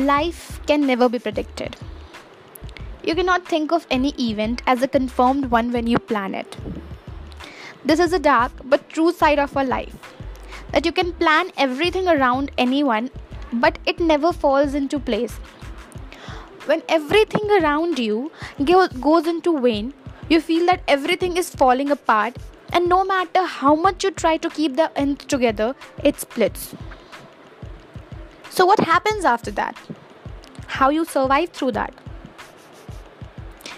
Life can never be predicted. You cannot think of any event as a confirmed one when you plan it. This is a dark but true side of our life. That you can plan everything around anyone, but it never falls into place. When everything around you goes into vain, you feel that everything is falling apart, and no matter how much you try to keep the ends together, it splits. So, what happens after that? How you survive through that?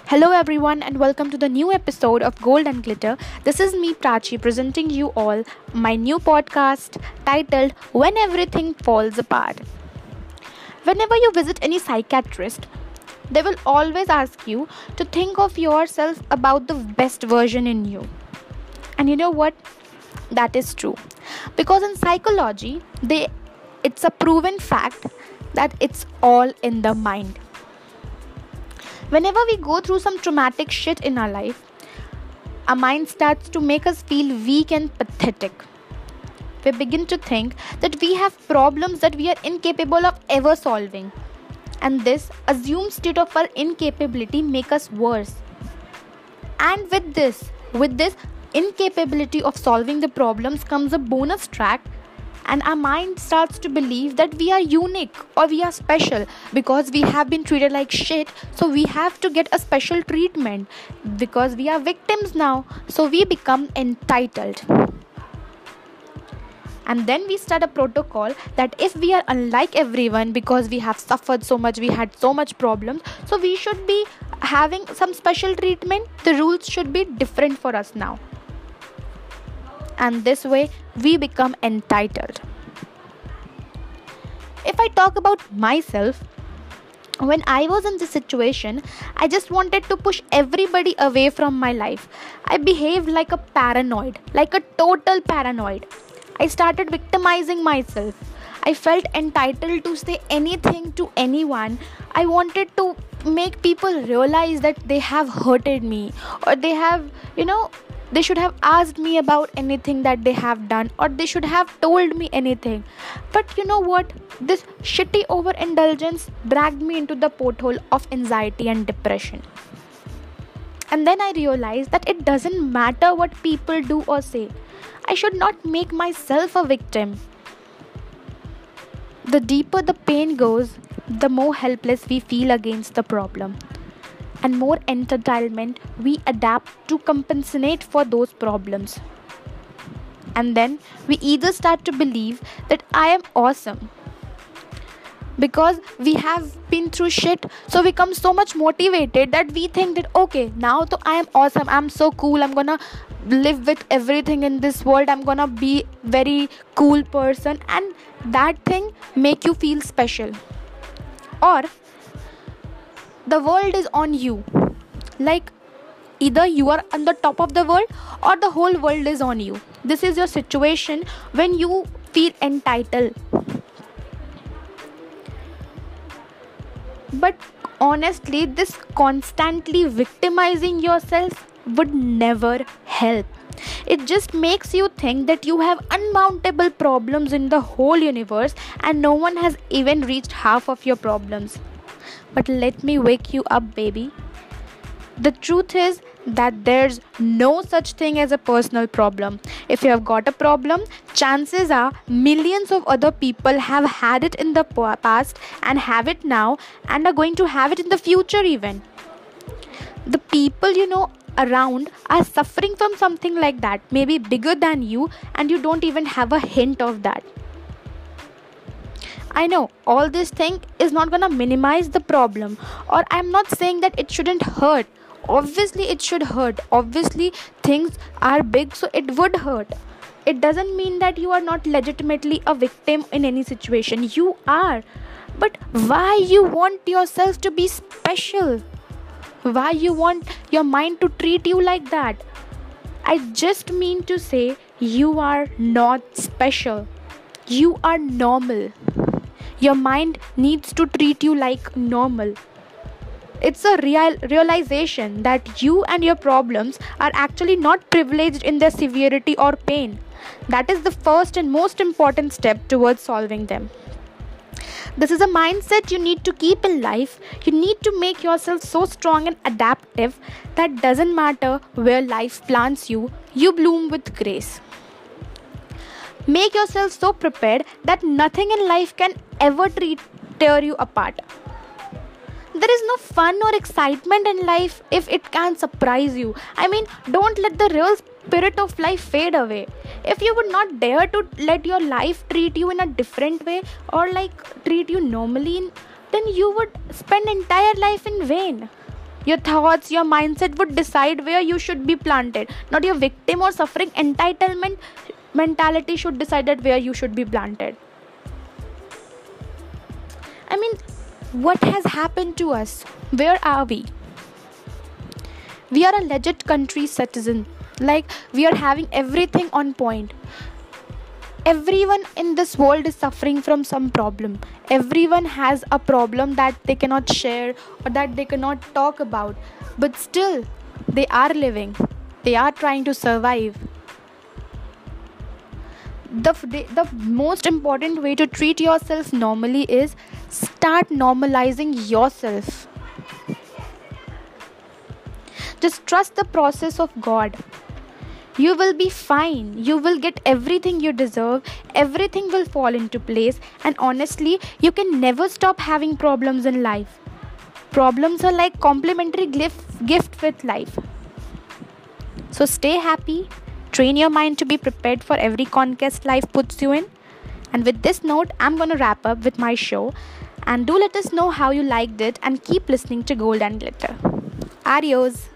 Hello, everyone, and welcome to the new episode of Gold and Glitter. This is me, Prachi, presenting you all my new podcast titled When Everything Falls Apart. Whenever you visit any psychiatrist, they will always ask you to think of yourself about the best version in you. And you know what? That is true. Because in psychology, they it's a proven fact that it's all in the mind. Whenever we go through some traumatic shit in our life, our mind starts to make us feel weak and pathetic. We begin to think that we have problems that we are incapable of ever solving. And this assumed state of our incapability make us worse. And with this, with this incapability of solving the problems comes a bonus track and our mind starts to believe that we are unique or we are special because we have been treated like shit. So we have to get a special treatment because we are victims now. So we become entitled. And then we start a protocol that if we are unlike everyone because we have suffered so much we had so much problems so we should be having some special treatment. The rules should be different for us now and this way we become entitled. If I talk about myself, when I was in this situation, I just wanted to push everybody away from my life. I behaved like a paranoid, like a total paranoid. I started victimizing myself. I felt entitled to say anything to anyone. I wanted to make people realize that they have hurted me or they have, you know, they should have asked me about anything that they have done or they should have told me anything. But you know what? This shitty overindulgence dragged me into the pothole of anxiety and depression. And then i realized that it doesn't matter what people do or say. I should not make myself a victim. The deeper the pain goes the more helpless we feel against the problem and more entitlement we adapt to compensate for those problems. And then we either start to believe that I am awesome because we have been through shit so we become so much motivated that we think that okay now to i am awesome i'm so cool i'm gonna live with everything in this world i'm gonna be very cool person and that thing make you feel special or the world is on you. Like either you are on the top of the world or the whole world is on you. This is your situation when you feel entitled. But honestly this constantly victimizing yourself would never help. It just makes you think that you have unmountable problems in the whole universe and no one has even reached half of your problems but let me wake you up, baby. The truth is that there's no such thing as a personal problem. If you have got a problem, chances are millions of other people have had it in the past and have it now and are going to have it in the future, even. The people you know around are suffering from something like that, maybe bigger than you, and you don't even have a hint of that. I know all this thing is not gonna minimize the problem, or I'm not saying that it shouldn't hurt. Obviously, it should hurt. Obviously, things are big, so it would hurt. It doesn't mean that you are not legitimately a victim in any situation. You are. But why you want yourself to be special? Why you want your mind to treat you like that? I just mean to say you are not special. You are normal. Your mind needs to treat you like normal. It's a real realization that you and your problems are actually not privileged in their severity or pain. That is the first and most important step towards solving them. This is a mindset you need to keep in life. You need to make yourself so strong and adaptive that doesn't matter where life plants you, you bloom with grace. Make yourself so prepared that nothing in life can ever treat, tear you apart. There is no fun or excitement in life if it can surprise you. I mean, don't let the real spirit of life fade away. If you would not dare to let your life treat you in a different way or like treat you normally, then you would spend entire life in vain. Your thoughts, your mindset would decide where you should be planted. Not your victim or suffering entitlement mentality should decide where you should be planted. I mean, what has happened to us? Where are we? We are a legit country citizen. Like, we are having everything on point. Everyone in this world is suffering from some problem. Everyone has a problem that they cannot share or that they cannot talk about. But still, they are living, they are trying to survive the, the most important way to treat yourself normally is start normalizing yourself. Just trust the process of god. You will be fine. You will get everything you deserve. Everything will fall into place. And honestly you can never stop having problems in life. Problems are like complimentary gift gift with life. So stay happy Train your mind to be prepared for every conquest life puts you in. And with this note, I'm going to wrap up with my show. And do let us know how you liked it and keep listening to Gold and Glitter. Adios.